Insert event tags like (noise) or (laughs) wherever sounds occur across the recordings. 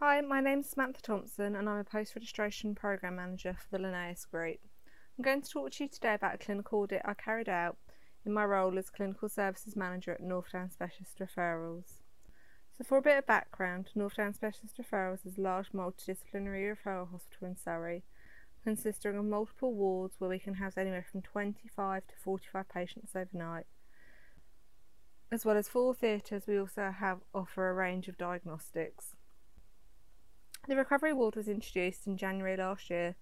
Hi, my name is Samantha Thompson and I'm a post registration programme manager for the Linnaeus Group. I'm going to talk to you today about a clinical audit I carried out in my role as Clinical Services Manager at North Down Specialist Referrals. So, for a bit of background, North Down Specialist Referrals is a large multidisciplinary referral hospital in Surrey, consisting of multiple wards where we can house anywhere from 25 to 45 patients overnight. As well as four theatres, we also have offer a range of diagnostics. The recovery ward was introduced in January last year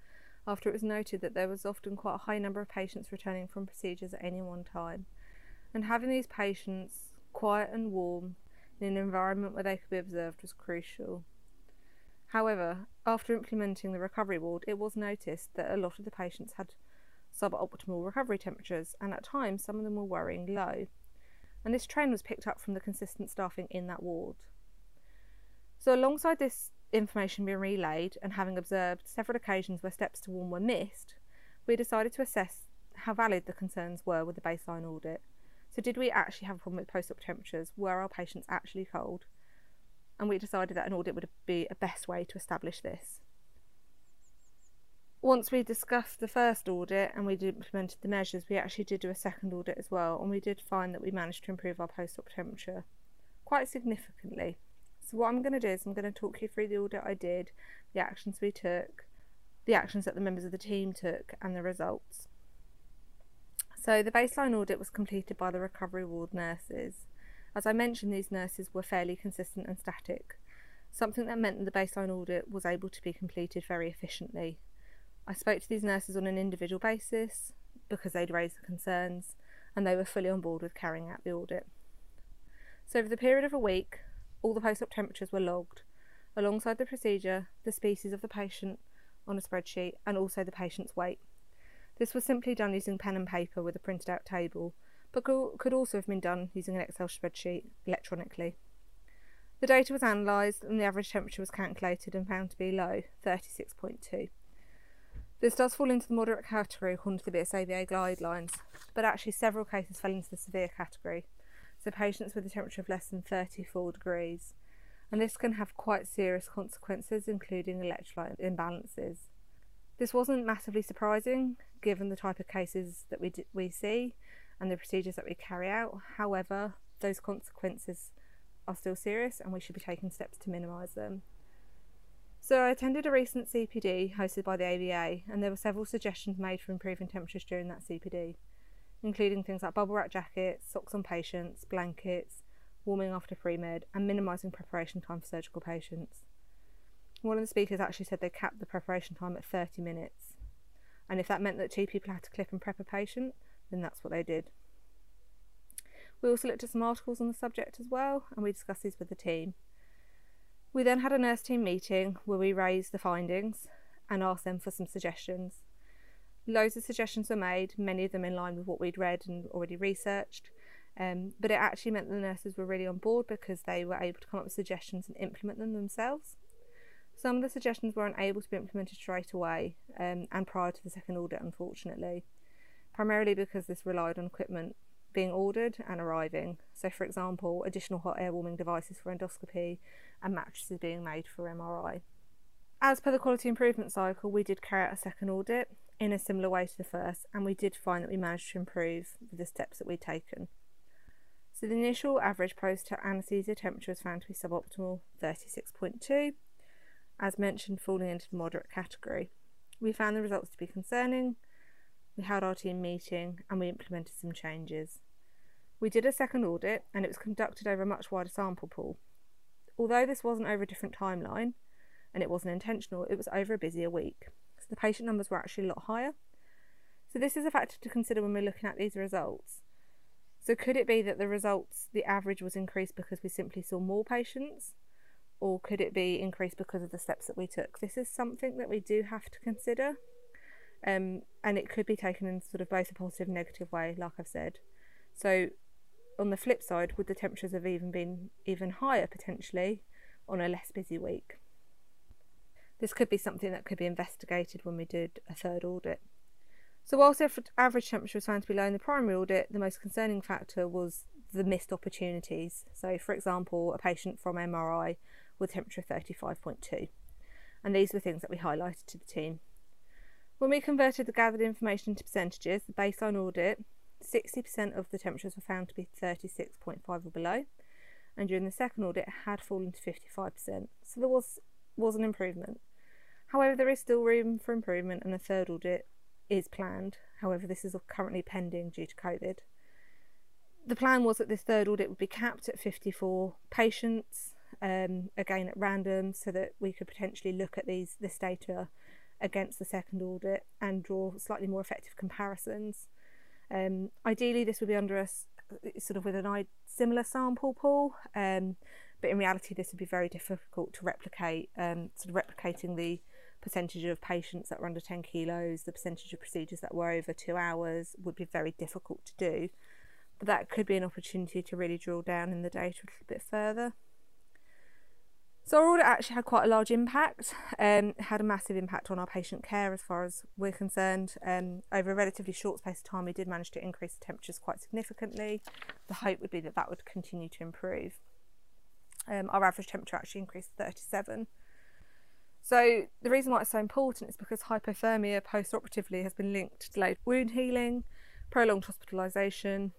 after it was noted that there was often quite a high number of patients returning from procedures at any one time. And having these patients quiet and warm in an environment where they could be observed was crucial. However, after implementing the recovery ward, it was noticed that a lot of the patients had suboptimal recovery temperatures, and at times some of them were worrying low. And this trend was picked up from the consistent staffing in that ward. So, alongside this information being relayed and having observed several occasions where steps to warm were missed, we decided to assess how valid the concerns were with the baseline audit. So, did we actually have a problem with post op temperatures? Were our patients actually cold? And we decided that an audit would be a best way to establish this. Once we discussed the first audit and we implemented the measures, we actually did do a second audit as well, and we did find that we managed to improve our post op temperature quite significantly. So what I'm going to do is I'm going to talk you through the audit I did, the actions we took, the actions that the members of the team took, and the results. So the baseline audit was completed by the recovery ward nurses. As I mentioned, these nurses were fairly consistent and static, something that meant that the baseline audit was able to be completed very efficiently. I spoke to these nurses on an individual basis because they'd raised the concerns and they were fully on board with carrying out the audit. So, over the period of a week, all the post op temperatures were logged, alongside the procedure, the species of the patient on a spreadsheet, and also the patient's weight. This was simply done using pen and paper with a printed out table, but could also have been done using an Excel spreadsheet electronically. The data was analysed and the average temperature was calculated and found to be low, 36.2. This does fall into the moderate category according to the BSAVA guidelines, but actually several cases fell into the severe category so patients with a temperature of less than 34 degrees. And this can have quite serious consequences, including electrolyte imbalances. This wasn't massively surprising given the type of cases that we, d- we see and the procedures that we carry out. However, those consequences are still serious and we should be taking steps to minimise them. So, I attended a recent CPD hosted by the AVA, and there were several suggestions made for improving temperatures during that CPD including things like bubble wrap jackets, socks on patients, blankets, warming after pre med, and minimising preparation time for surgical patients. One of the speakers actually said they capped the preparation time at 30 minutes, and if that meant that two people had to clip and prep a patient, then that's what they did. We also looked at some articles on the subject as well, and we discussed these with the team. We then had a nurse team meeting where we raised the findings and asked them for some suggestions. Loads of suggestions were made, many of them in line with what we'd read and already researched. Um, but it actually meant the nurses were really on board because they were able to come up with suggestions and implement them themselves. Some of the suggestions weren't able to be implemented straight away um, and prior to the second audit, unfortunately, primarily because this relied on equipment being ordered and arriving. So, for example, additional hot air warming devices for endoscopy and mattresses being made for MRI. As per the quality improvement cycle, we did carry out a second audit in a similar way to the first, and we did find that we managed to improve with the steps that we'd taken. So the initial average post anaesthesia temperature was found to be suboptimal 36.2, as mentioned, falling into the moderate category. We found the results to be concerning. We held our team meeting and we implemented some changes. We did a second audit and it was conducted over a much wider sample pool. Although this wasn't over a different timeline and it wasn't intentional, it was over a busier week the patient numbers were actually a lot higher. So this is a factor to consider when we're looking at these results. So could it be that the results, the average was increased because we simply saw more patients? Or could it be increased because of the steps that we took? This is something that we do have to consider. Um, and it could be taken in sort of both a positive and negative way, like I've said. So on the flip side, would the temperatures have even been even higher potentially on a less busy week? This could be something that could be investigated when we did a third audit. So, whilst the average temperature was found to be low in the primary audit, the most concerning factor was the missed opportunities. So, for example, a patient from MRI with temperature 35.2. And these were things that we highlighted to the team. When we converted the gathered information into percentages, the baseline audit, 60% of the temperatures were found to be 36.5 or below, and during the second audit it had fallen to 55%. So there was was an improvement. However, there is still room for improvement, and a third audit is planned. However, this is currently pending due to COVID. The plan was that this third audit would be capped at 54 patients, um, again at random, so that we could potentially look at these this data against the second audit and draw slightly more effective comparisons. Um, ideally, this would be under a sort of with an similar sample pool, um, but in reality, this would be very difficult to replicate. Um, sort of replicating the percentage of patients that were under 10 kilos, the percentage of procedures that were over two hours would be very difficult to do. But that could be an opportunity to really drill down in the data a little bit further. So our audit actually had quite a large impact, um, had a massive impact on our patient care as far as we're concerned. Um, over a relatively short space of time, we did manage to increase the temperatures quite significantly. The hope would be that that would continue to improve. Um, our average temperature actually increased to 37. So the reason why it's so important is because hypothermia post-operatively has been linked to delayed wound healing, prolonged hospitalisation,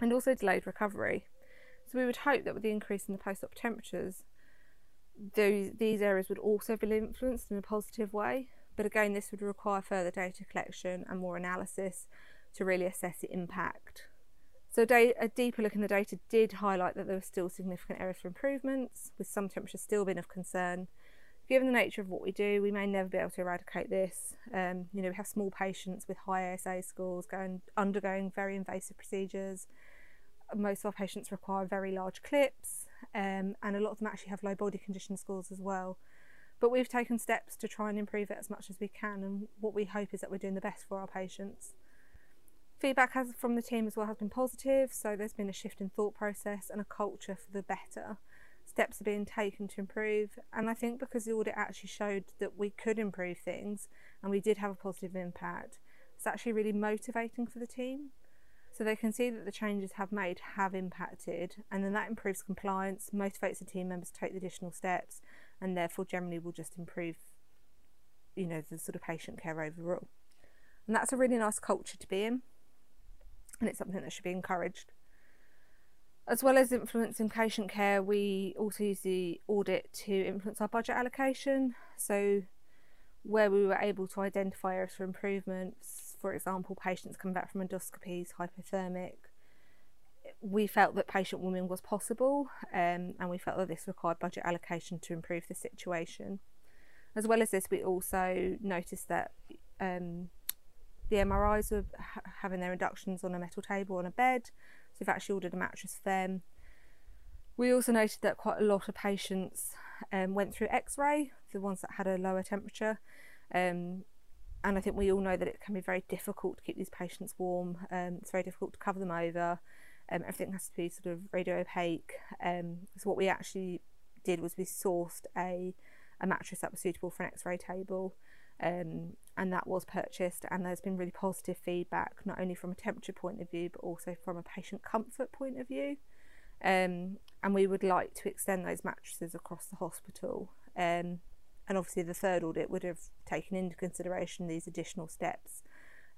and also delayed recovery. So we would hope that with the increase in the post-op temperatures, those, these areas would also be influenced in a positive way. But again, this would require further data collection and more analysis to really assess the impact. So a deeper look in the data did highlight that there were still significant areas for improvements, with some temperatures still being of concern. Given the nature of what we do, we may never be able to eradicate this. Um, you know, we have small patients with high ASA scores going undergoing very invasive procedures most of our patients require very large clips, um, and a lot of them actually have low body condition scores as well. But we've taken steps to try and improve it as much as we can, and what we hope is that we're doing the best for our patients. Feedback has, from the team as well has been positive, so there's been a shift in thought process and a culture for the better. Steps are being taken to improve, and I think because the audit actually showed that we could improve things and we did have a positive impact, it's actually really motivating for the team. So they can see that the changes have made have impacted, and then that improves compliance, motivates the team members to take the additional steps, and therefore generally will just improve, you know, the sort of patient care overall. And that's a really nice culture to be in, and it's something that should be encouraged. As well as influencing patient care, we also use the audit to influence our budget allocation. So, where we were able to identify areas for improvements, for example, patients coming back from endoscopies, hypothermic, we felt that patient warming was possible um, and we felt that this required budget allocation to improve the situation. As well as this, we also noticed that um, the MRIs were ha- having their inductions on a metal table on a bed, so we've actually ordered a mattress for them. We also noted that quite a lot of patients um, went through x ray, the ones that had a lower temperature. Um, and I think we all know that it can be very difficult to keep these patients warm. Um, it's very difficult to cover them over. Um, everything has to be sort of radio opaque. Um, so what we actually did was we sourced a, a mattress that was suitable for an X-ray table, um, and that was purchased. And there's been really positive feedback, not only from a temperature point of view, but also from a patient comfort point of view. Um, and we would like to extend those mattresses across the hospital. Um, and obviously the third audit would have taken into consideration these additional steps.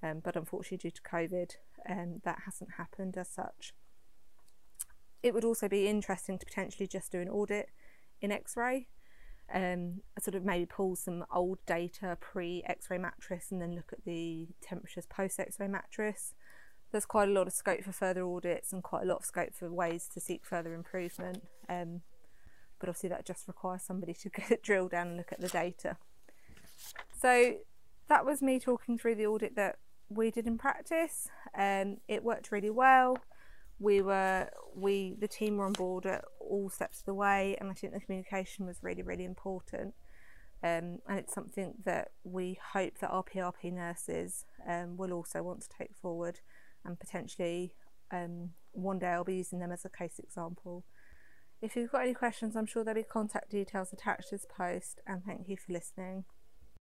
Um, but unfortunately, due to COVID, um, that hasn't happened as such. It would also be interesting to potentially just do an audit in X-ray, um, sort of maybe pull some old data pre X-ray mattress and then look at the temperatures post X-ray mattress. There's quite a lot of scope for further audits and quite a lot of scope for ways to seek further improvement. Um, but obviously that just requires somebody to (laughs) drill down and look at the data. So that was me talking through the audit that we did in practice. Um, it worked really well. We were we the team were on board at all steps of the way, and I think the communication was really really important. Um, and it's something that we hope that our PRP nurses um, will also want to take forward, and potentially um, one day I'll be using them as a case example if you've got any questions, I'm sure there'll be contact details attached to this post, and thank you for listening.